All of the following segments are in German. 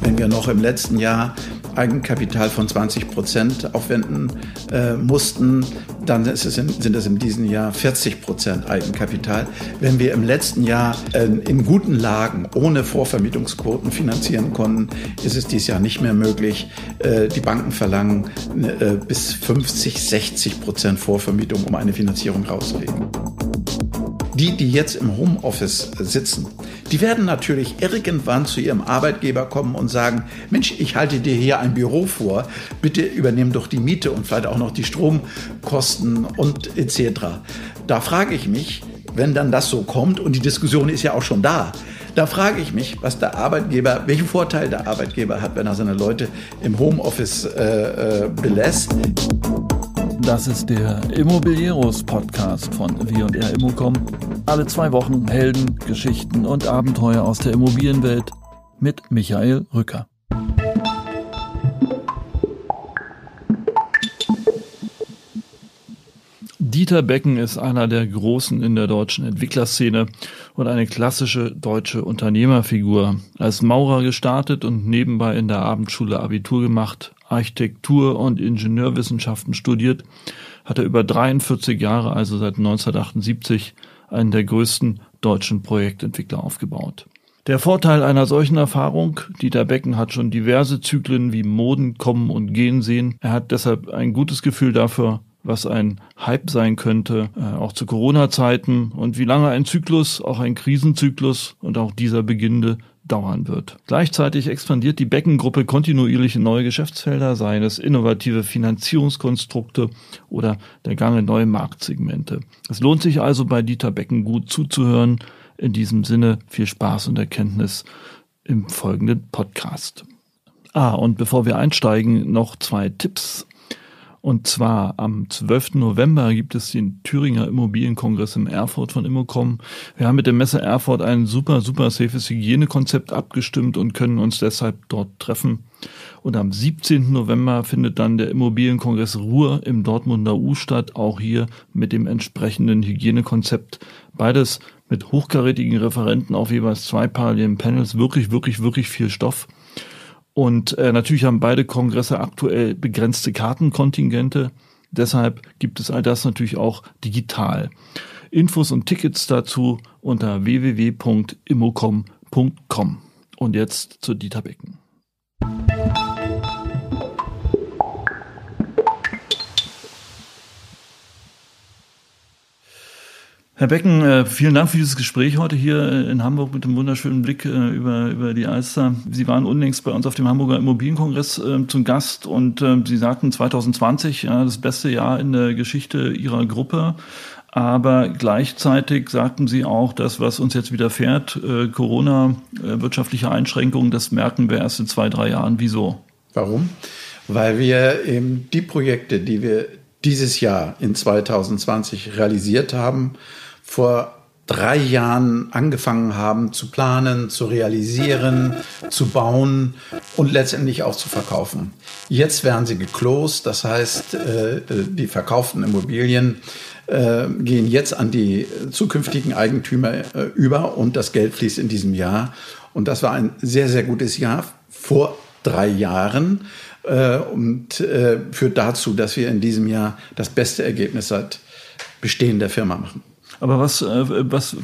Wenn wir noch im letzten Jahr Eigenkapital von 20 Prozent aufwenden äh, mussten, dann es in, sind es in diesem Jahr 40 Prozent Eigenkapital. Wenn wir im letzten Jahr äh, in guten Lagen ohne Vorvermietungsquoten finanzieren konnten, ist es dieses Jahr nicht mehr möglich. Äh, die Banken verlangen äh, bis 50, 60 Prozent Vorvermietung, um eine Finanzierung rauszulegen. Die, die jetzt im Homeoffice sitzen, die werden natürlich irgendwann zu ihrem Arbeitgeber kommen und sagen, Mensch, ich halte dir hier ein Büro vor, bitte übernehm doch die Miete und vielleicht auch noch die Stromkosten und etc. Da frage ich mich, wenn dann das so kommt und die Diskussion ist ja auch schon da, da frage ich mich, was der Arbeitgeber, welchen Vorteil der Arbeitgeber hat, wenn er seine Leute im Homeoffice äh, äh, belässt. Das ist der Immobilieros Podcast von W&R Immocom. Alle zwei Wochen Helden, Geschichten und Abenteuer aus der Immobilienwelt mit Michael Rücker. Dieter Becken ist einer der Großen in der deutschen Entwicklerszene und eine klassische deutsche Unternehmerfigur. Als Maurer gestartet und nebenbei in der Abendschule Abitur gemacht, Architektur und Ingenieurwissenschaften studiert, hat er über 43 Jahre, also seit 1978, einen der größten deutschen Projektentwickler aufgebaut. Der Vorteil einer solchen Erfahrung, Dieter Becken hat schon diverse Zyklen wie Moden kommen und gehen sehen. Er hat deshalb ein gutes Gefühl dafür, was ein Hype sein könnte, äh, auch zu Corona-Zeiten und wie lange ein Zyklus, auch ein Krisenzyklus und auch dieser beginnende dauern wird. Gleichzeitig expandiert die Beckengruppe kontinuierlich in neue Geschäftsfelder, seien es innovative Finanzierungskonstrukte oder der Gang in neue Marktsegmente. Es lohnt sich also bei Dieter Becken gut zuzuhören. In diesem Sinne viel Spaß und Erkenntnis im folgenden Podcast. Ah, und bevor wir einsteigen, noch zwei Tipps und zwar am 12. November gibt es den Thüringer Immobilienkongress im Erfurt von Immocom. Wir haben mit der Messe Erfurt ein super, super safes Hygienekonzept abgestimmt und können uns deshalb dort treffen. Und am 17. November findet dann der Immobilienkongress Ruhr im Dortmunder U statt, auch hier mit dem entsprechenden Hygienekonzept. Beides mit hochkarätigen Referenten auf jeweils zwei Parallelen Panels. Wirklich, wirklich, wirklich viel Stoff. Und äh, natürlich haben beide Kongresse aktuell begrenzte Kartenkontingente. Deshalb gibt es all das natürlich auch digital. Infos und Tickets dazu unter www.immocom.com. Und jetzt zu Dieter Becken. Herr Becken, äh, vielen Dank für dieses Gespräch heute hier äh, in Hamburg mit dem wunderschönen Blick äh, über, über die Alster. Sie waren unlängst bei uns auf dem Hamburger Immobilienkongress zum Gast und Sie sagten 2020, ja, das beste Jahr in der Geschichte Ihrer Gruppe. Aber gleichzeitig sagten Sie auch, das, was uns jetzt widerfährt, Corona, wirtschaftliche Einschränkungen, das merken wir erst in zwei, drei Jahren. Wieso? Warum? Weil wir eben die Projekte, die wir dieses Jahr in 2020 realisiert haben, vor drei Jahren angefangen haben zu planen, zu realisieren, zu bauen und letztendlich auch zu verkaufen. Jetzt werden sie geclosed, das heißt, äh, die verkauften Immobilien äh, gehen jetzt an die zukünftigen Eigentümer äh, über und das Geld fließt in diesem Jahr. Und das war ein sehr, sehr gutes Jahr vor drei Jahren und führt dazu, dass wir in diesem Jahr das beste Ergebnis seit Bestehen der Firma machen. Aber was, äh, was,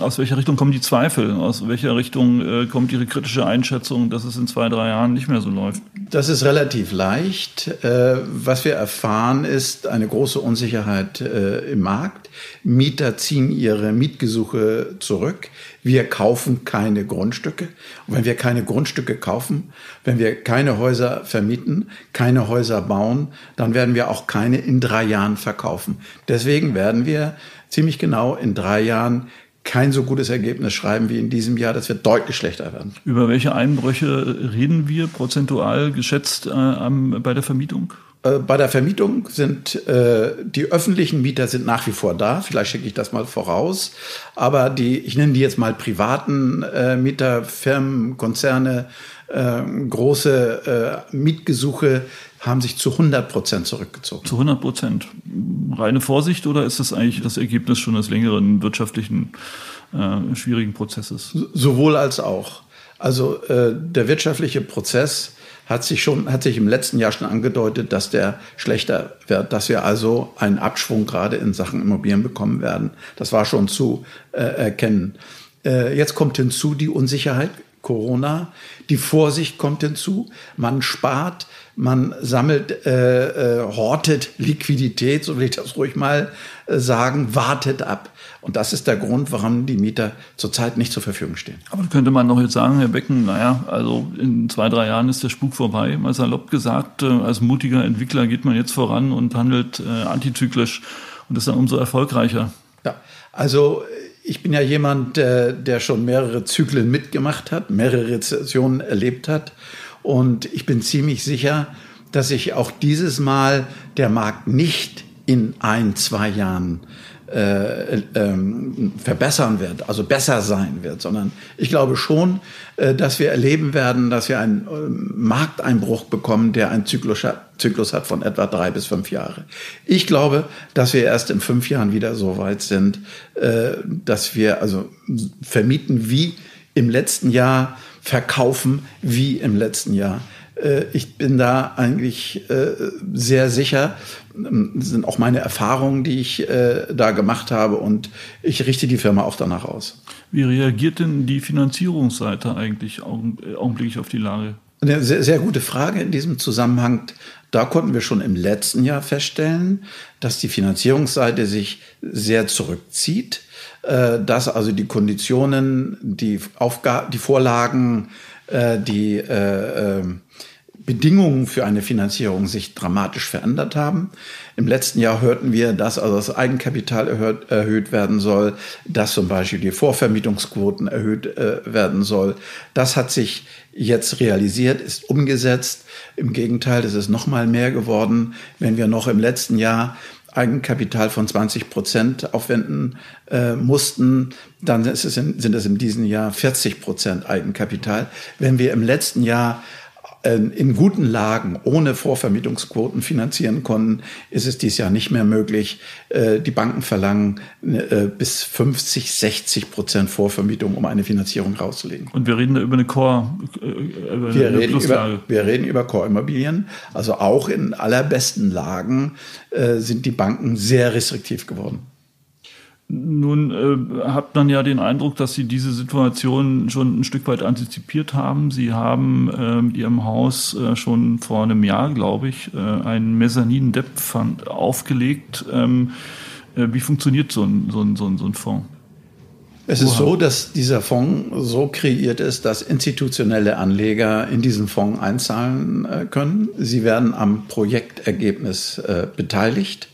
aus welcher Richtung kommen die Zweifel? Aus welcher Richtung äh, kommt Ihre kritische Einschätzung, dass es in zwei, drei Jahren nicht mehr so läuft? Das ist relativ leicht. Äh, was wir erfahren, ist eine große Unsicherheit im Markt. Mieter ziehen ihre Mietgesuche zurück. Wir kaufen keine Grundstücke. Und wenn wir keine Grundstücke kaufen, wenn wir keine Häuser vermieten, keine Häuser bauen, dann werden wir auch keine in drei Jahren verkaufen. Deswegen werden wir ziemlich genau in drei Jahren kein so gutes Ergebnis schreiben wie in diesem Jahr. Das wird deutlich schlechter werden. Über welche Einbrüche reden wir prozentual geschätzt äh, am, bei der Vermietung? Äh, bei der Vermietung sind äh, die öffentlichen Mieter sind nach wie vor da. Vielleicht schicke ich das mal voraus. Aber die, ich nenne die jetzt mal privaten äh, Mieter, Firmen, Konzerne, äh, große Mietgesuche haben sich zu 100 Prozent zurückgezogen. Zu 100 Prozent. Reine Vorsicht oder ist das eigentlich das Ergebnis schon des längeren wirtschaftlichen, äh, schwierigen Prozesses? Sowohl als auch. Also äh, der wirtschaftliche Prozess hat sich schon, hat sich im letzten Jahr schon angedeutet, dass der schlechter wird, dass wir also einen Abschwung gerade in Sachen Immobilien bekommen werden. Das war schon zu äh, erkennen. Äh, jetzt kommt hinzu die Unsicherheit Corona. Die Vorsicht kommt hinzu. Man spart, man sammelt, äh, äh, hortet Liquidität, so will ich das ruhig mal äh, sagen, wartet ab. Und das ist der Grund, warum die Mieter zurzeit nicht zur Verfügung stehen. Aber könnte man noch jetzt sagen, Herr Becken, naja, also in zwei, drei Jahren ist der Spuk vorbei. Mal salopp gesagt, äh, als mutiger Entwickler geht man jetzt voran und handelt äh, antizyklisch und ist dann umso erfolgreicher. Ja, also ich bin ja jemand, der schon mehrere Zyklen mitgemacht hat, mehrere Rezessionen erlebt hat. Und ich bin ziemlich sicher, dass sich auch dieses Mal der Markt nicht in ein, zwei Jahren äh, ähm, verbessern wird, also besser sein wird, sondern ich glaube schon, äh, dass wir erleben werden, dass wir einen äh, Markteinbruch bekommen, der einen Zyklus hat, Zyklus hat von etwa drei bis fünf Jahre. Ich glaube, dass wir erst in fünf Jahren wieder so weit sind, äh, dass wir also vermieten wie im letzten Jahr, verkaufen wie im letzten Jahr. Äh, ich bin da eigentlich äh, sehr sicher. Ähm, das sind auch meine Erfahrungen, die ich äh, da gemacht habe und ich richte die Firma auch danach aus. Wie reagiert denn die Finanzierungsseite eigentlich augenblicklich auf die Lage? Eine sehr, sehr gute Frage in diesem Zusammenhang. Da konnten wir schon im letzten Jahr feststellen, dass die Finanzierungsseite sich sehr zurückzieht, dass also die Konditionen, die, Aufgaben, die Vorlagen, die ähm, Bedingungen für eine Finanzierung sich dramatisch verändert haben. Im letzten Jahr hörten wir, dass also das Eigenkapital erhöht, erhöht werden soll, dass zum Beispiel die Vorvermietungsquoten erhöht äh, werden soll. Das hat sich jetzt realisiert, ist umgesetzt. Im Gegenteil, es ist noch mal mehr geworden, wenn wir noch im letzten Jahr Eigenkapital von 20 Prozent aufwenden äh, mussten, dann es in, sind es in diesem Jahr 40 Prozent Eigenkapital. Wenn wir im letzten Jahr in guten Lagen ohne Vorvermietungsquoten finanzieren konnten, ist es dies Jahr nicht mehr möglich. Äh, die Banken verlangen äh, bis 50, 60 Prozent Vorvermietung, um eine Finanzierung rauszulegen. Und wir reden da über eine Core, äh, über wir, eine reden über, wir reden über Core-Immobilien. Also auch in allerbesten Lagen sind die Banken sehr restriktiv geworden. Nun äh, hat man ja den Eindruck, dass Sie diese Situation schon ein Stück weit antizipiert haben. Sie haben äh, mit Ihrem Haus äh, schon vor einem Jahr, glaube ich, äh, einen Mezzanin Debt Fund aufgelegt. Ähm, äh, wie funktioniert so ein, so ein, so ein, so ein Fonds? Es ist so, dass dieser Fonds so kreiert ist, dass institutionelle Anleger in diesen Fonds einzahlen äh, können. Sie werden am Projektergebnis äh, beteiligt.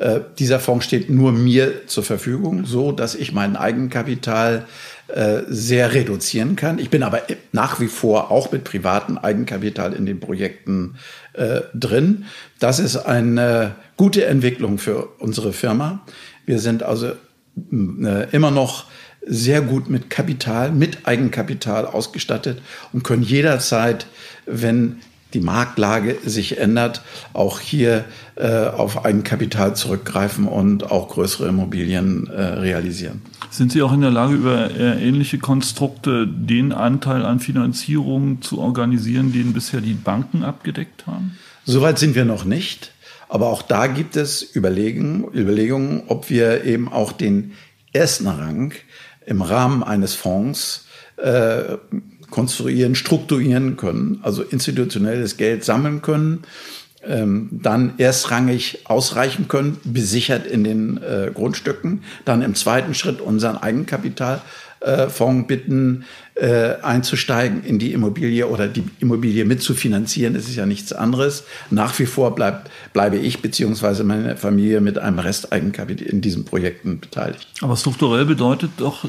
Äh, dieser Fonds steht nur mir zur Verfügung, so dass ich mein Eigenkapital äh, sehr reduzieren kann. Ich bin aber nach wie vor auch mit privatem Eigenkapital in den Projekten äh, drin. Das ist eine gute Entwicklung für unsere Firma. Wir sind also äh, immer noch sehr gut mit Kapital, mit Eigenkapital ausgestattet und können jederzeit, wenn die Marktlage sich ändert, auch hier äh, auf Eigenkapital zurückgreifen und auch größere Immobilien äh, realisieren. Sind Sie auch in der Lage, über äh, ähnliche Konstrukte den Anteil an Finanzierung zu organisieren, den bisher die Banken abgedeckt haben? Soweit sind wir noch nicht. Aber auch da gibt es Überlegen, Überlegungen, ob wir eben auch den ersten Rang im Rahmen eines Fonds äh, konstruieren, strukturieren können, also institutionelles Geld sammeln können, ähm, dann erstrangig ausreichen können, besichert in den äh, Grundstücken, dann im zweiten Schritt unseren Eigenkapital äh, Fonds bitten, äh, einzusteigen in die Immobilie oder die Immobilie mitzufinanzieren. Das ist ja nichts anderes. Nach wie vor bleib, bleibe ich beziehungsweise meine Familie mit einem Resteigenkapital in diesen Projekten beteiligt. Aber strukturell bedeutet doch, äh,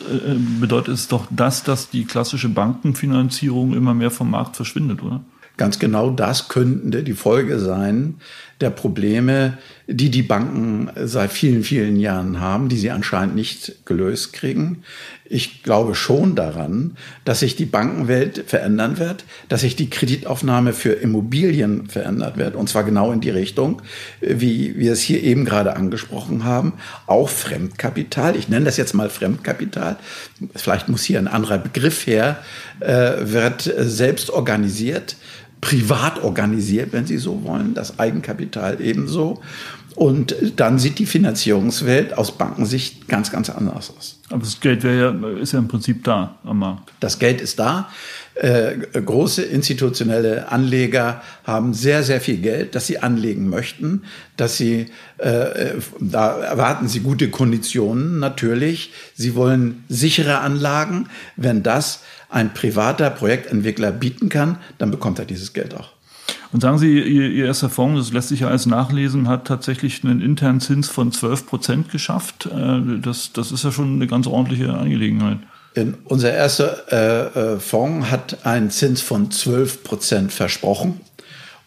bedeutet es doch das, dass die klassische Bankenfinanzierung immer mehr vom Markt verschwindet, oder? ganz genau das könnte die Folge sein der Probleme, die die Banken seit vielen, vielen Jahren haben, die sie anscheinend nicht gelöst kriegen. Ich glaube schon daran, dass sich die Bankenwelt verändern wird, dass sich die Kreditaufnahme für Immobilien verändert wird, und zwar genau in die Richtung, wie wir es hier eben gerade angesprochen haben, auch Fremdkapital. Ich nenne das jetzt mal Fremdkapital. Vielleicht muss hier ein anderer Begriff her, äh, wird selbst organisiert privat organisiert, wenn Sie so wollen, das Eigenkapital ebenso. Und dann sieht die Finanzierungswelt aus Bankensicht ganz, ganz anders aus. Aber das Geld ja, ist ja im Prinzip da am Markt. Das Geld ist da. Äh, große institutionelle Anleger haben sehr, sehr viel Geld, das sie anlegen möchten, dass sie, äh, da erwarten sie gute Konditionen natürlich. Sie wollen sichere Anlagen. Wenn das ein privater Projektentwickler bieten kann, dann bekommt er dieses Geld auch. Und sagen Sie, Ihr, Ihr erster Fonds, das lässt sich ja alles nachlesen, hat tatsächlich einen internen Zins von 12 Prozent geschafft. Äh, das, das ist ja schon eine ganz ordentliche Angelegenheit. In unser erster äh, äh Fonds hat einen Zins von 12 Prozent versprochen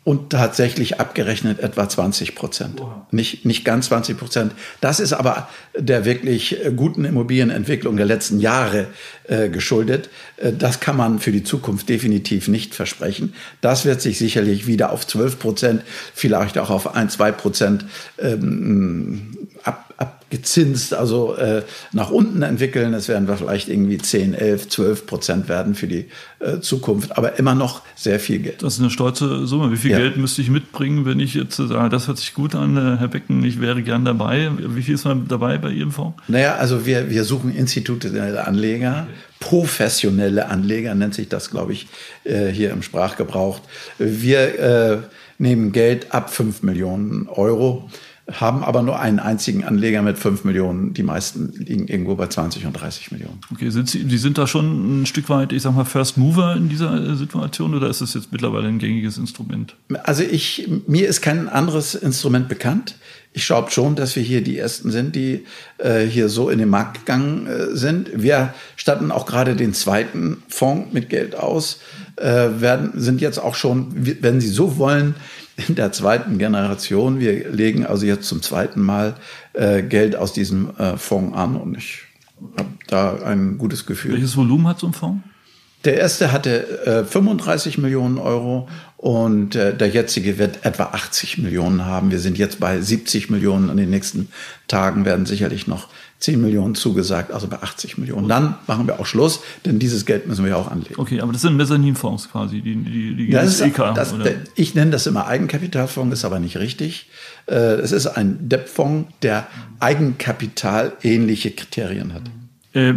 und tatsächlich abgerechnet etwa 20 Prozent. Nicht, nicht ganz 20 Prozent. Das ist aber der wirklich guten Immobilienentwicklung der letzten Jahre äh, geschuldet. Äh, das kann man für die Zukunft definitiv nicht versprechen. Das wird sich sicherlich wieder auf 12 Prozent, vielleicht auch auf ein, zwei Prozent ähm, ab, abgezinst, also äh, nach unten entwickeln. Es werden wir vielleicht irgendwie 10, 11, 12 Prozent werden für die äh, Zukunft, aber immer noch sehr viel Geld. Das ist eine stolze Summe. Wie viel ja. Geld müsste ich mitbringen, wenn ich jetzt sage, das hört sich gut an, äh, Herr Becken, ich wäre gern dabei. Wie viel ist man dabei bei Ihrem Fonds? Naja, also wir, wir suchen institutionelle Anleger. Professionelle Anleger nennt sich das, glaube ich, äh, hier im Sprachgebrauch. Wir äh, nehmen Geld ab 5 Millionen Euro haben aber nur einen einzigen Anleger mit 5 Millionen. Die meisten liegen irgendwo bei 20 und 30 Millionen. Okay, sind Sie, Sie sind da schon ein Stück weit, ich sag mal, First Mover in dieser äh, Situation oder ist es jetzt mittlerweile ein gängiges Instrument? Also ich, mir ist kein anderes Instrument bekannt. Ich glaube schon, dass wir hier die Ersten sind, die äh, hier so in den Markt gegangen äh, sind. Wir statten auch gerade den zweiten Fonds mit Geld aus, äh, werden, sind jetzt auch schon, wenn Sie so wollen, in der zweiten Generation. Wir legen also jetzt zum zweiten Mal äh, Geld aus diesem äh, Fonds an und ich habe da ein gutes Gefühl. Welches Volumen hat so ein Fonds? Der erste hatte äh, 35 Millionen Euro und äh, der jetzige wird etwa 80 Millionen haben. Wir sind jetzt bei 70 Millionen. In den nächsten Tagen werden sicherlich noch 10 Millionen zugesagt, also bei 80 Millionen. Dann machen wir auch Schluss, denn dieses Geld müssen wir ja auch anlegen. Okay, aber das sind Mezzaninfonds quasi, die, die, die das ist, EK, das, Ich nenne das immer Eigenkapitalfonds, ist aber nicht richtig. Äh, es ist ein Debtfonds, der Eigenkapital ähnliche Kriterien hat. Äh,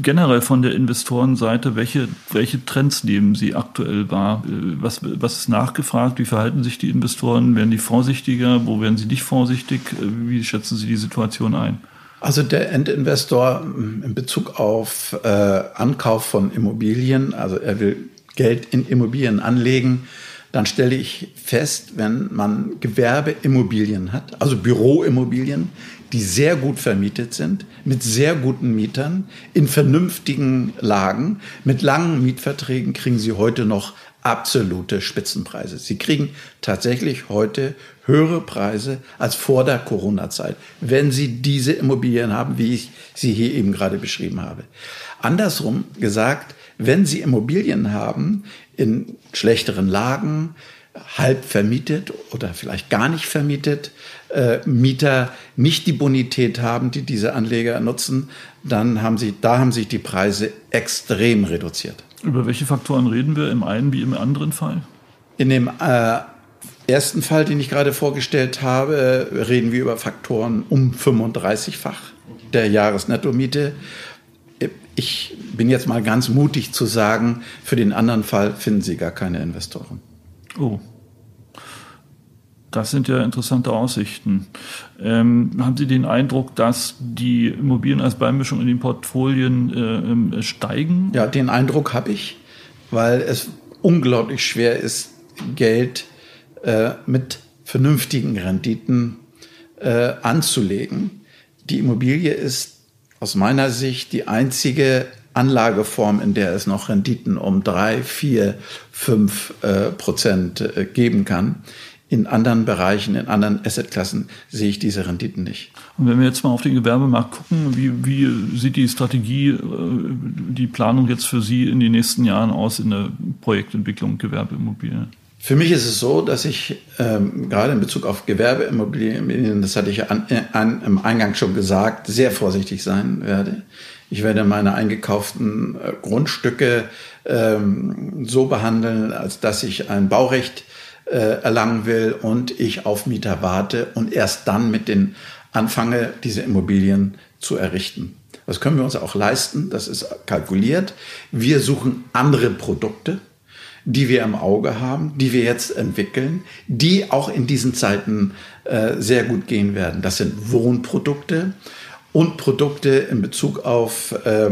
generell von der Investorenseite, welche, welche Trends nehmen Sie aktuell wahr? Äh, was, was ist nachgefragt? Wie verhalten sich die Investoren? Werden die vorsichtiger? Wo werden sie nicht vorsichtig? Äh, wie schätzen Sie die Situation ein? Also der Endinvestor mm, in Bezug auf äh, Ankauf von Immobilien, also er will Geld in Immobilien anlegen, dann stelle ich fest, wenn man Gewerbeimmobilien hat, also Büroimmobilien, die sehr gut vermietet sind, mit sehr guten Mietern, in vernünftigen Lagen, mit langen Mietverträgen kriegen Sie heute noch absolute Spitzenpreise. Sie kriegen tatsächlich heute höhere Preise als vor der Corona-Zeit, wenn Sie diese Immobilien haben, wie ich sie hier eben gerade beschrieben habe. Andersrum gesagt, wenn Sie Immobilien haben in schlechteren Lagen, halb vermietet oder vielleicht gar nicht vermietet, äh, Mieter nicht die Bonität haben, die diese Anleger nutzen, dann haben sie, da haben sich die Preise extrem reduziert. Über welche Faktoren reden wir im einen wie im anderen Fall? In dem äh, ersten Fall, den ich gerade vorgestellt habe, reden wir über Faktoren um 35-fach der Jahresnettomiete. Ich bin jetzt mal ganz mutig zu sagen, für den anderen Fall finden Sie gar keine Investoren. Oh, das sind ja interessante Aussichten. Ähm, haben Sie den Eindruck, dass die Immobilien als Beimischung in den Portfolien äh, ähm, steigen? Ja, den Eindruck habe ich, weil es unglaublich schwer ist, Geld äh, mit vernünftigen Renditen äh, anzulegen. Die Immobilie ist aus meiner Sicht die einzige Anlageform, in der es noch Renditen um drei, vier, fünf äh, Prozent äh, geben kann. In anderen Bereichen, in anderen Assetklassen sehe ich diese Renditen nicht. Und wenn wir jetzt mal auf den Gewerbemarkt gucken, wie, wie sieht die Strategie, äh, die Planung jetzt für Sie in den nächsten Jahren aus in der Projektentwicklung Gewerbeimmobilien? Für mich ist es so, dass ich ähm, gerade in Bezug auf Gewerbeimmobilien, das hatte ich an, an, im Eingang schon gesagt, sehr vorsichtig sein werde. Ich werde meine eingekauften äh, Grundstücke ähm, so behandeln, als dass ich ein Baurecht äh, erlangen will und ich auf Mieter warte und erst dann mit den anfange, diese Immobilien zu errichten. Das können wir uns auch leisten, das ist kalkuliert. Wir suchen andere Produkte, die wir im Auge haben, die wir jetzt entwickeln, die auch in diesen Zeiten äh, sehr gut gehen werden. Das sind Wohnprodukte und Produkte in Bezug auf äh,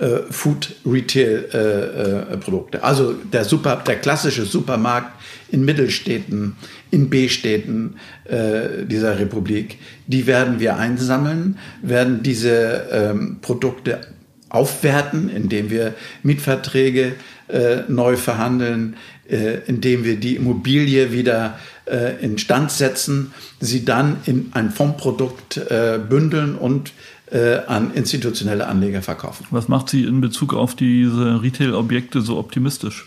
äh, Food Retail äh, äh, Produkte. Also der Super, der klassische Supermarkt in Mittelstädten, in B-Städten äh, dieser Republik, die werden wir einsammeln, werden diese ähm, Produkte aufwerten, indem wir Mietverträge äh, neu verhandeln, äh, indem wir die Immobilie wieder äh, instand setzen, sie dann in ein Fondsprodukt äh, bündeln und äh, an institutionelle Anleger verkaufen. Was macht Sie in Bezug auf diese Retail-Objekte so optimistisch?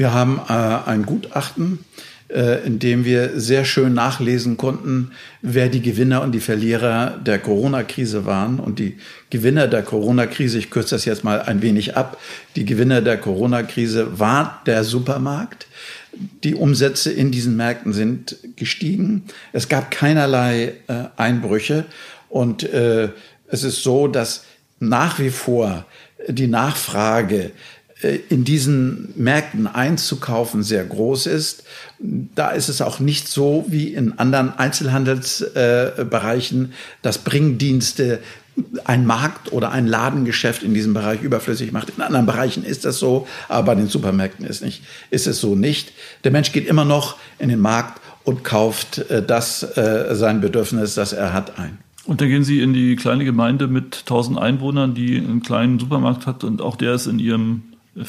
Wir haben äh, ein Gutachten äh, in dem wir sehr schön nachlesen konnten, wer die Gewinner und die Verlierer der Corona-Krise waren. Und die Gewinner der Corona-Krise, ich kürze das jetzt mal ein wenig ab, die Gewinner der Corona-Krise war der Supermarkt. Die Umsätze in diesen Märkten sind gestiegen. Es gab keinerlei äh, Einbrüche. Und äh, es ist so, dass nach wie vor die Nachfrage in diesen Märkten einzukaufen sehr groß ist. Da ist es auch nicht so wie in anderen Einzelhandelsbereichen, dass Bringdienste ein Markt oder ein Ladengeschäft in diesem Bereich überflüssig macht. In anderen Bereichen ist das so, aber bei den Supermärkten ist, nicht, ist es so nicht. Der Mensch geht immer noch in den Markt und kauft äh, das, äh, sein Bedürfnis, das er hat, ein. Und da gehen Sie in die kleine Gemeinde mit 1000 Einwohnern, die einen kleinen Supermarkt hat und auch der ist in Ihrem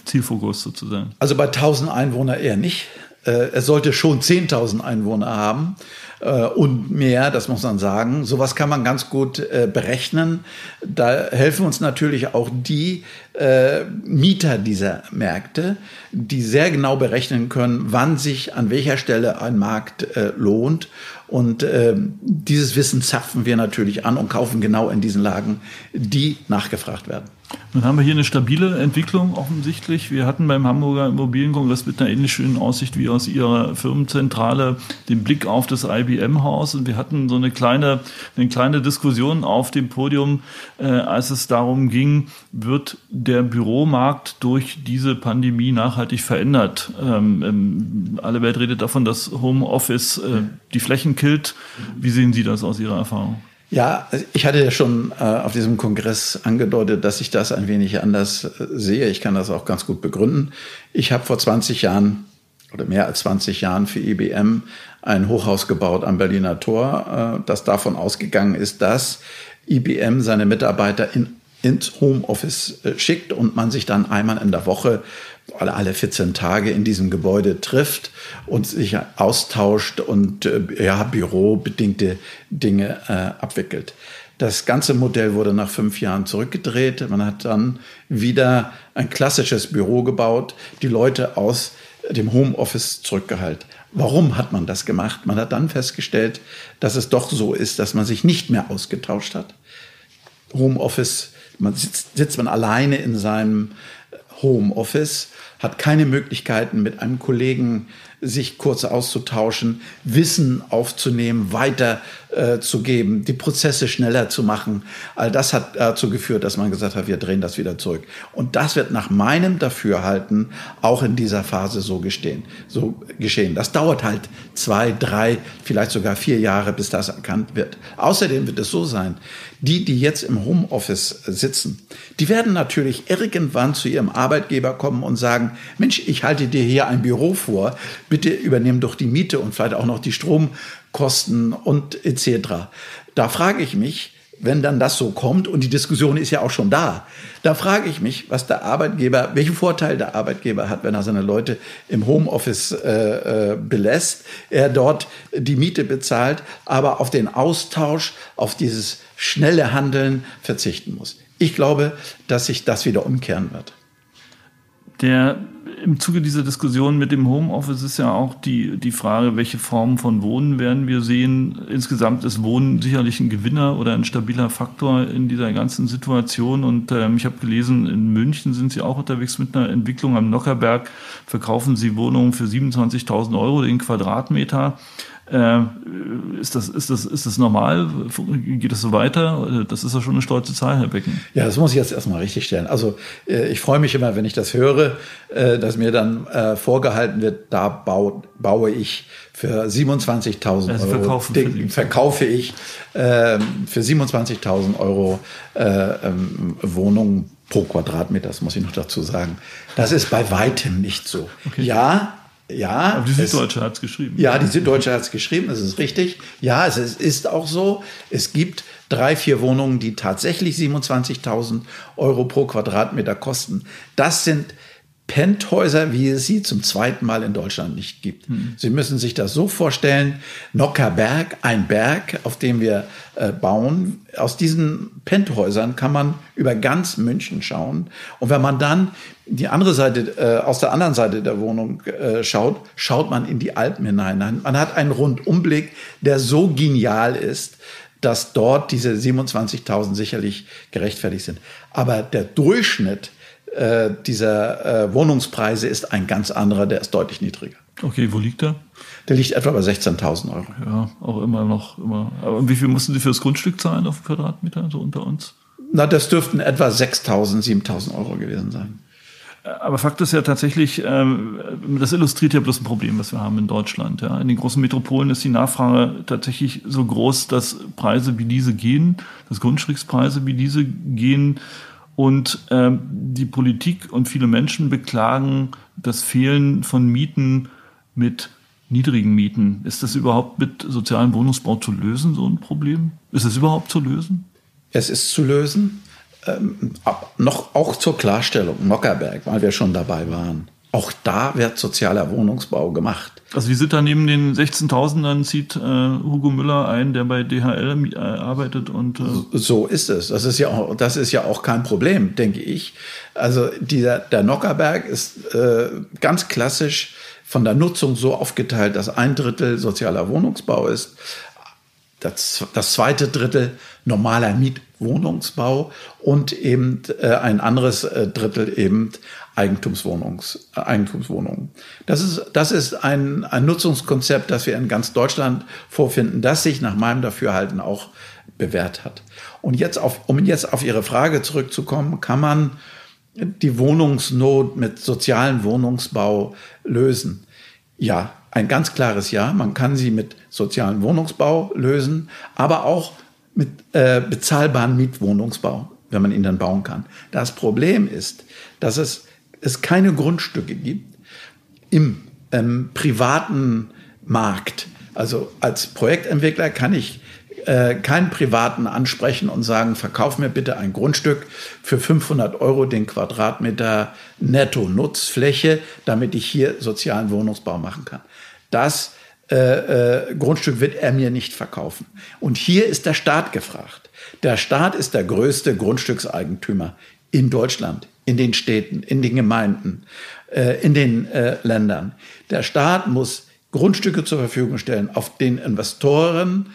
Zielfokus sozusagen? Also bei 1000 Einwohner eher nicht. Äh, es sollte schon 10.000 Einwohner haben äh, und mehr, das muss man sagen. Sowas kann man ganz gut äh, berechnen. Da helfen uns natürlich auch die Mieter dieser Märkte, die sehr genau berechnen können, wann sich an welcher Stelle ein Markt lohnt. Und dieses Wissen zapfen wir natürlich an und kaufen genau in diesen Lagen, die nachgefragt werden. Dann haben wir hier eine stabile Entwicklung offensichtlich. Wir hatten beim Hamburger Immobilienkongress mit einer ähnlich schönen Aussicht wie aus Ihrer Firmenzentrale den Blick auf das IBM-Haus. Und wir hatten so eine kleine, eine kleine Diskussion auf dem Podium, äh, als es darum ging, wird der Büromarkt durch diese Pandemie nachhaltig verändert? Ähm, ähm, alle Welt redet davon, dass Homeoffice äh, die Flächen killt. Wie sehen Sie das aus Ihrer Erfahrung? Ja, ich hatte ja schon äh, auf diesem Kongress angedeutet, dass ich das ein wenig anders äh, sehe. Ich kann das auch ganz gut begründen. Ich habe vor 20 Jahren oder mehr als 20 Jahren für IBM ein Hochhaus gebaut am Berliner Tor, äh, das davon ausgegangen ist, dass IBM seine Mitarbeiter in, ins Homeoffice äh, schickt und man sich dann einmal in der Woche alle, alle 14 Tage in diesem Gebäude trifft und sich austauscht und äh, ja, bürobedingte Dinge äh, abwickelt. Das ganze Modell wurde nach fünf Jahren zurückgedreht. Man hat dann wieder ein klassisches Büro gebaut, die Leute aus dem Homeoffice zurückgehalten. Warum hat man das gemacht? Man hat dann festgestellt, dass es doch so ist, dass man sich nicht mehr ausgetauscht hat. Homeoffice, man sitzt, sitzt man alleine in seinem Homeoffice, hat keine Möglichkeiten, mit einem Kollegen sich kurz auszutauschen, Wissen aufzunehmen, weiterzugeben, äh, die Prozesse schneller zu machen. All das hat dazu geführt, dass man gesagt hat, wir drehen das wieder zurück. Und das wird nach meinem Dafürhalten auch in dieser Phase so gestehen, so geschehen. Das dauert halt zwei, drei, vielleicht sogar vier Jahre, bis das erkannt wird. Außerdem wird es so sein, die, die jetzt im Homeoffice sitzen, die werden natürlich irgendwann zu ihrem Arbeitgeber kommen und sagen, Mensch, ich halte dir hier ein Büro vor, bitte übernehmen doch die Miete und vielleicht auch noch die Stromkosten und etc. Da frage ich mich, wenn dann das so kommt und die Diskussion ist ja auch schon da, da frage ich mich, was der Arbeitgeber, welchen Vorteil der Arbeitgeber hat, wenn er seine Leute im Homeoffice äh, äh, belässt, er dort die Miete bezahlt, aber auf den Austausch, auf dieses schnelle Handeln verzichten muss. Ich glaube, dass sich das wieder umkehren wird. Der im Zuge dieser Diskussion mit dem Homeoffice ist ja auch die, die Frage, welche Formen von Wohnen werden wir sehen. Insgesamt ist Wohnen sicherlich ein Gewinner oder ein stabiler Faktor in dieser ganzen Situation. Und ähm, ich habe gelesen, in München sind Sie auch unterwegs mit einer Entwicklung am Nockerberg. Verkaufen Sie Wohnungen für 27.000 Euro den Quadratmeter. Äh, ist, das, ist, das, ist das normal? Geht das so weiter? Das ist ja schon eine stolze Zahl, Herr Becken. Ja, das muss ich jetzt erstmal richtig stellen. Also äh, ich freue mich immer, wenn ich das höre, äh, dass mir dann vorgehalten wird, da baue ich für 27.000 also Euro. Den, verkaufe ich ähm, für 27.000 Euro ähm, Wohnungen pro Quadratmeter, das muss ich noch dazu sagen. Das ist bei weitem nicht so. Okay. Ja, ja. Aber die Süddeutsche hat es geschrieben. Ja, die Süddeutsche hat es geschrieben, das ist richtig. Ja, es ist auch so. Es gibt drei, vier Wohnungen, die tatsächlich 27.000 Euro pro Quadratmeter kosten. Das sind Penthäuser, wie es sie zum zweiten Mal in Deutschland nicht gibt. Hm. Sie müssen sich das so vorstellen, Nockerberg, ein Berg, auf dem wir äh, bauen. Aus diesen Penthäusern kann man über ganz München schauen. Und wenn man dann die andere Seite, äh, aus der anderen Seite der Wohnung äh, schaut, schaut man in die Alpen hinein. Man hat einen Rundumblick, der so genial ist, dass dort diese 27.000 sicherlich gerechtfertigt sind. Aber der Durchschnitt äh, dieser äh, Wohnungspreise ist ein ganz anderer, der ist deutlich niedriger. Okay, wo liegt der? Der liegt etwa bei 16.000 Euro. Ja, auch immer noch. Immer. Aber wie viel mussten Sie für das Grundstück zahlen auf Quadratmeter, so unter uns? Na, das dürften etwa 6.000, 7.000 Euro gewesen sein. Aber Fakt ist ja tatsächlich, ähm, das illustriert ja bloß ein Problem, was wir haben in Deutschland. In den großen Metropolen ist die Nachfrage tatsächlich so groß, dass Preise wie diese gehen, dass Grundstückspreise wie diese gehen und ähm, die Politik und viele Menschen beklagen das Fehlen von Mieten mit niedrigen Mieten. Ist das überhaupt mit sozialem Wohnungsbau zu lösen, so ein Problem? Ist es überhaupt zu lösen? Es ist zu lösen. Ähm, ab, noch auch zur Klarstellung, Nockerberg, weil wir schon dabei waren. Auch da wird sozialer Wohnungsbau gemacht. Also wie sind da neben den 16.000ern zieht äh, Hugo Müller ein, der bei DHL äh, arbeitet und äh so ist es. Das ist ja auch, das ist ja auch kein Problem, denke ich. Also dieser der Nockerberg ist äh, ganz klassisch von der Nutzung so aufgeteilt, dass ein Drittel sozialer Wohnungsbau ist, das, das zweite Drittel normaler Mietwohnungsbau und eben äh, ein anderes äh, Drittel eben Eigentumswohnungs, äh, Eigentumswohnungen. Das ist, das ist ein, ein Nutzungskonzept, das wir in ganz Deutschland vorfinden, das sich nach meinem Dafürhalten auch bewährt hat. Und jetzt auf, um jetzt auf Ihre Frage zurückzukommen, kann man die Wohnungsnot mit sozialen Wohnungsbau lösen? Ja, ein ganz klares Ja. Man kann sie mit sozialen Wohnungsbau lösen, aber auch mit äh, bezahlbaren Mietwohnungsbau, wenn man ihn dann bauen kann. Das Problem ist, dass es es keine Grundstücke gibt im ähm, privaten Markt. Also als Projektentwickler kann ich äh, keinen Privaten ansprechen und sagen, verkauf mir bitte ein Grundstück für 500 Euro den Quadratmeter Netto-Nutzfläche, damit ich hier sozialen Wohnungsbau machen kann. Das äh, äh, Grundstück wird er mir nicht verkaufen. Und hier ist der Staat gefragt. Der Staat ist der größte Grundstückseigentümer in Deutschland in den Städten, in den Gemeinden, äh, in den äh, Ländern. Der Staat muss Grundstücke zur Verfügung stellen, auf denen Investoren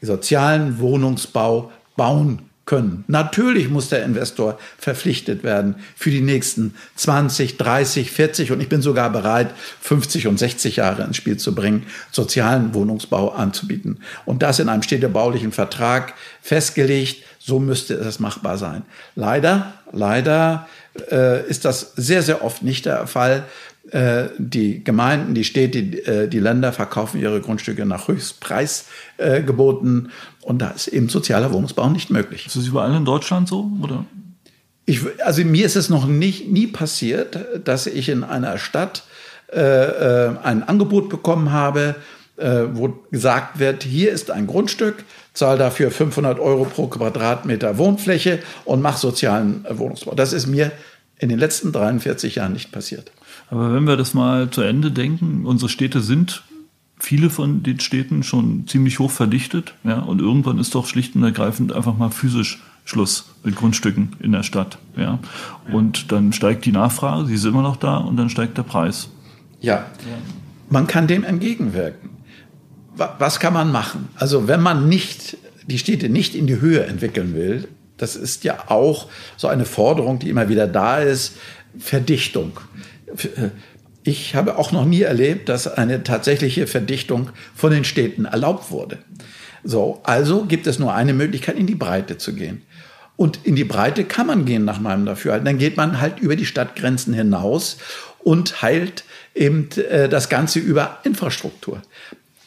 sozialen Wohnungsbau bauen können. Natürlich muss der Investor verpflichtet werden für die nächsten 20, 30, 40 und ich bin sogar bereit, 50 und 60 Jahre ins Spiel zu bringen, sozialen Wohnungsbau anzubieten. Und das in einem städtebaulichen Vertrag festgelegt. So müsste es machbar sein. Leider, leider äh, ist das sehr, sehr oft nicht der Fall. Äh, die Gemeinden, die Städte, die, äh, die Länder verkaufen ihre Grundstücke nach Höchstpreisgeboten äh, und da ist eben sozialer Wohnungsbau nicht möglich. Ist das überall in Deutschland so? Oder? Ich, also mir ist es noch nicht, nie passiert, dass ich in einer Stadt äh, ein Angebot bekommen habe, äh, wo gesagt wird, hier ist ein Grundstück, zahl dafür 500 Euro pro Quadratmeter Wohnfläche und mach sozialen Wohnungsbau. Das ist mir in den letzten 43 Jahren nicht passiert. Aber wenn wir das mal zu Ende denken, unsere Städte sind viele von den Städten schon ziemlich hoch verdichtet, ja, und irgendwann ist doch schlicht und ergreifend einfach mal physisch Schluss mit Grundstücken in der Stadt, ja. Und dann steigt die Nachfrage, sie ist immer noch da, und dann steigt der Preis. Ja, man kann dem entgegenwirken. Was kann man machen? Also wenn man nicht die Städte nicht in die Höhe entwickeln will, das ist ja auch so eine Forderung, die immer wieder da ist, Verdichtung. Ich habe auch noch nie erlebt, dass eine tatsächliche Verdichtung von den Städten erlaubt wurde. So, also gibt es nur eine Möglichkeit, in die Breite zu gehen. Und in die Breite kann man gehen nach meinem Dafürhalten. Dann geht man halt über die Stadtgrenzen hinaus und heilt eben äh, das Ganze über Infrastruktur.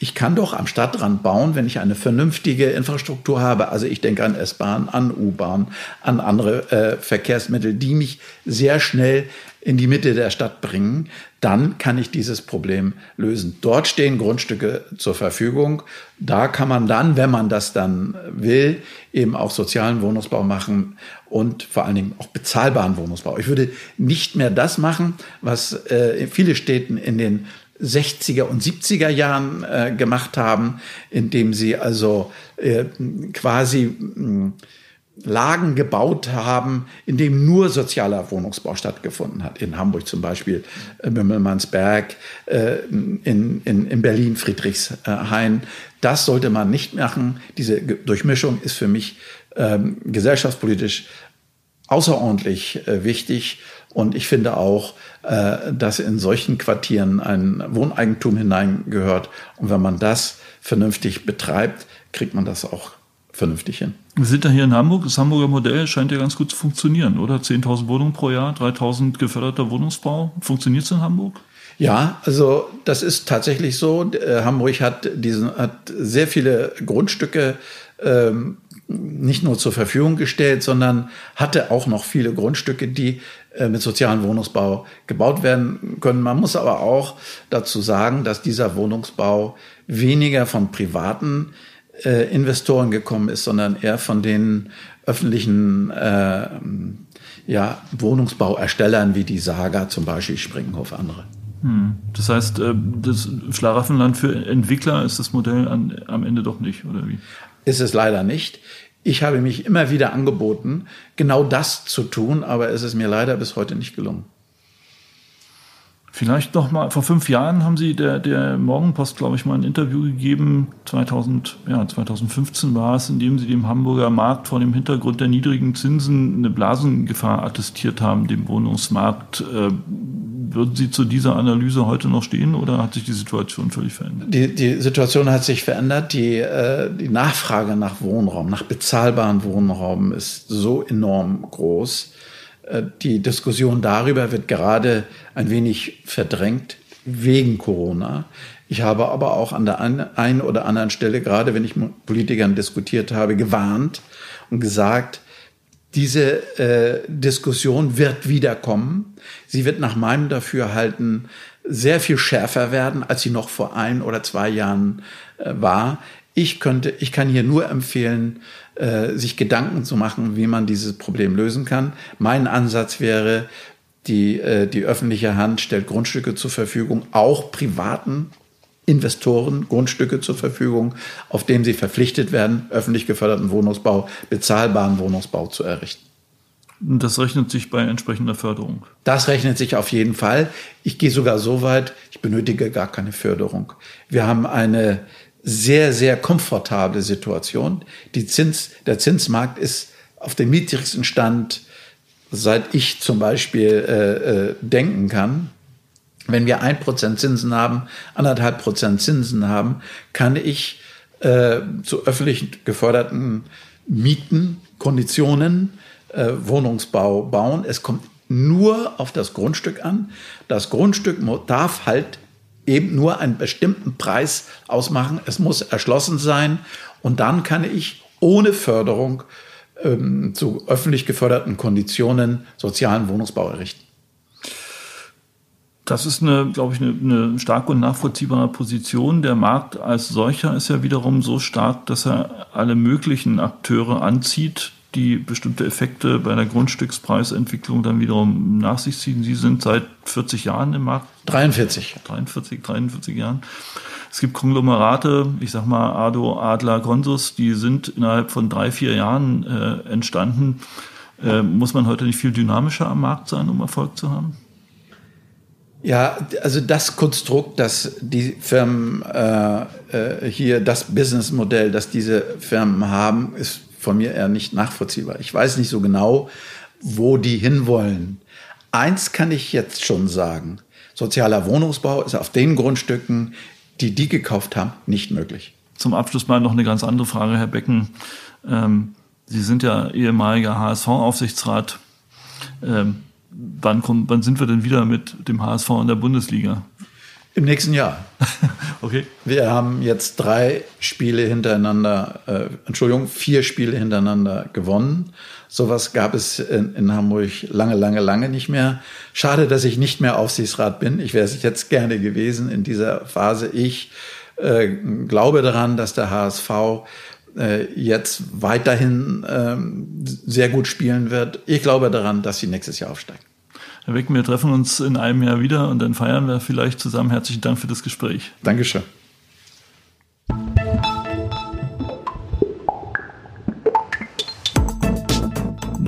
Ich kann doch am Stadtrand bauen, wenn ich eine vernünftige Infrastruktur habe. Also ich denke an S-Bahn, an U-Bahn, an andere äh, Verkehrsmittel, die mich sehr schnell in die Mitte der Stadt bringen. Dann kann ich dieses Problem lösen. Dort stehen Grundstücke zur Verfügung. Da kann man dann, wenn man das dann will, eben auch sozialen Wohnungsbau machen und vor allen Dingen auch bezahlbaren Wohnungsbau. Ich würde nicht mehr das machen, was äh, viele Städten in den 60er und 70er Jahren äh, gemacht haben, indem sie also äh, quasi mh, Lagen gebaut haben, in dem nur sozialer Wohnungsbau stattgefunden hat. In Hamburg zum Beispiel äh, Mümmelmannsberg, äh, in, in, in Berlin Friedrichshain. Das sollte man nicht machen. Diese Durchmischung ist für mich ähm, gesellschaftspolitisch außerordentlich äh, wichtig. Und ich finde auch, äh, dass in solchen Quartieren ein Wohneigentum hineingehört. Und wenn man das vernünftig betreibt, kriegt man das auch vernünftig hin. Wir sind ja hier in Hamburg. Das Hamburger Modell scheint ja ganz gut zu funktionieren, oder? 10.000 Wohnungen pro Jahr, 3.000 geförderter Wohnungsbau. Funktioniert es in Hamburg? Ja, also das ist tatsächlich so. Äh, Hamburg hat, diesen, hat sehr viele Grundstücke ähm, nicht nur zur Verfügung gestellt, sondern hatte auch noch viele Grundstücke, die äh, mit sozialem Wohnungsbau gebaut werden können. Man muss aber auch dazu sagen, dass dieser Wohnungsbau weniger von privaten äh, Investoren gekommen ist, sondern eher von den öffentlichen äh, ja, Wohnungsbauerstellern wie die Saga zum Beispiel, Springenhof, andere. Hm. Das heißt, äh, das Schlaraffenland für Entwickler ist das Modell an, am Ende doch nicht, oder wie? ist es leider nicht. Ich habe mich immer wieder angeboten, genau das zu tun, aber es ist mir leider bis heute nicht gelungen. Vielleicht noch mal, vor fünf Jahren haben Sie der, der Morgenpost, glaube ich, mal ein Interview gegeben, 2000, ja, 2015 war es, in dem Sie dem Hamburger Markt vor dem Hintergrund der niedrigen Zinsen eine Blasengefahr attestiert haben, dem Wohnungsmarkt. Äh, würden Sie zu dieser Analyse heute noch stehen oder hat sich die Situation völlig verändert? Die, die Situation hat sich verändert. Die, äh, die Nachfrage nach Wohnraum, nach bezahlbaren Wohnraum ist so enorm groß. Äh, die Diskussion darüber wird gerade ein wenig verdrängt wegen Corona. Ich habe aber auch an der einen oder anderen Stelle, gerade wenn ich mit Politikern diskutiert habe, gewarnt und gesagt, diese äh, Diskussion wird wiederkommen. Sie wird nach meinem Dafürhalten sehr viel schärfer werden, als sie noch vor ein oder zwei Jahren äh, war. Ich könnte, ich kann hier nur empfehlen, äh, sich Gedanken zu machen, wie man dieses Problem lösen kann. Mein Ansatz wäre, die, äh, die öffentliche Hand stellt Grundstücke zur Verfügung, auch privaten Investoren Grundstücke zur Verfügung, auf denen sie verpflichtet werden, öffentlich geförderten Wohnungsbau, bezahlbaren Wohnungsbau zu errichten. Das rechnet sich bei entsprechender Förderung. Das rechnet sich auf jeden Fall. Ich gehe sogar so weit, ich benötige gar keine Förderung. Wir haben eine sehr, sehr komfortable Situation. Die Zins, der Zinsmarkt ist auf dem niedrigsten Stand, seit ich zum Beispiel äh, äh, denken kann. Wenn wir ein Prozent Zinsen haben, anderthalb Prozent Zinsen haben, kann ich äh, zu öffentlich geförderten Mieten, Konditionen, äh, Wohnungsbau bauen. Es kommt nur auf das Grundstück an. Das Grundstück darf halt eben nur einen bestimmten Preis ausmachen. Es muss erschlossen sein und dann kann ich ohne Förderung ähm, zu öffentlich geförderten Konditionen sozialen Wohnungsbau errichten. Das ist eine, glaube ich, eine, eine starke und nachvollziehbare Position. Der Markt als solcher ist ja wiederum so stark, dass er alle möglichen Akteure anzieht, die bestimmte Effekte bei der Grundstückspreisentwicklung dann wiederum nach sich ziehen. Sie sind seit 40 Jahren im Markt. 43. 43, 43 Jahren. Es gibt Konglomerate, ich sag mal Ado, Adler, Consus, die sind innerhalb von drei, vier Jahren äh, entstanden. Äh, muss man heute nicht viel dynamischer am Markt sein, um Erfolg zu haben? Ja, also das Konstrukt, dass die Firmen äh, äh, hier, das Businessmodell, das diese Firmen haben, ist von mir eher nicht nachvollziehbar. Ich weiß nicht so genau, wo die hinwollen. Eins kann ich jetzt schon sagen. Sozialer Wohnungsbau ist auf den Grundstücken, die die gekauft haben, nicht möglich. Zum Abschluss mal noch eine ganz andere Frage, Herr Becken. Ähm, Sie sind ja ehemaliger HSV-Aufsichtsrat. Ähm, wann, wann sind wir denn wieder mit dem HSV in der Bundesliga? Im nächsten Jahr. okay. Wir haben jetzt drei Spiele hintereinander, äh, Entschuldigung, vier Spiele hintereinander gewonnen. Sowas gab es in, in, Hamburg lange, lange, lange nicht mehr. Schade, dass ich nicht mehr Aufsichtsrat bin. Ich wäre es jetzt gerne gewesen in dieser Phase. Ich äh, glaube daran, dass der HSV äh, jetzt weiterhin äh, sehr gut spielen wird. Ich glaube daran, dass sie nächstes Jahr aufsteigen. Herr Becken, wir treffen uns in einem Jahr wieder und dann feiern wir vielleicht zusammen. Herzlichen Dank für das Gespräch. Dankeschön.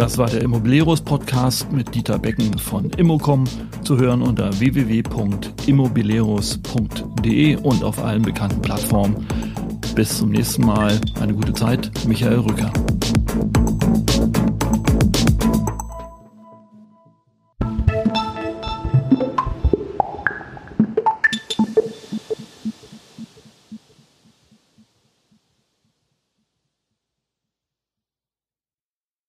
Das war der Immobilieros Podcast mit Dieter Becken von Immocom zu hören unter www.immobilieros.de und auf allen bekannten Plattformen. Bis zum nächsten Mal. Eine gute Zeit. Michael Rücker.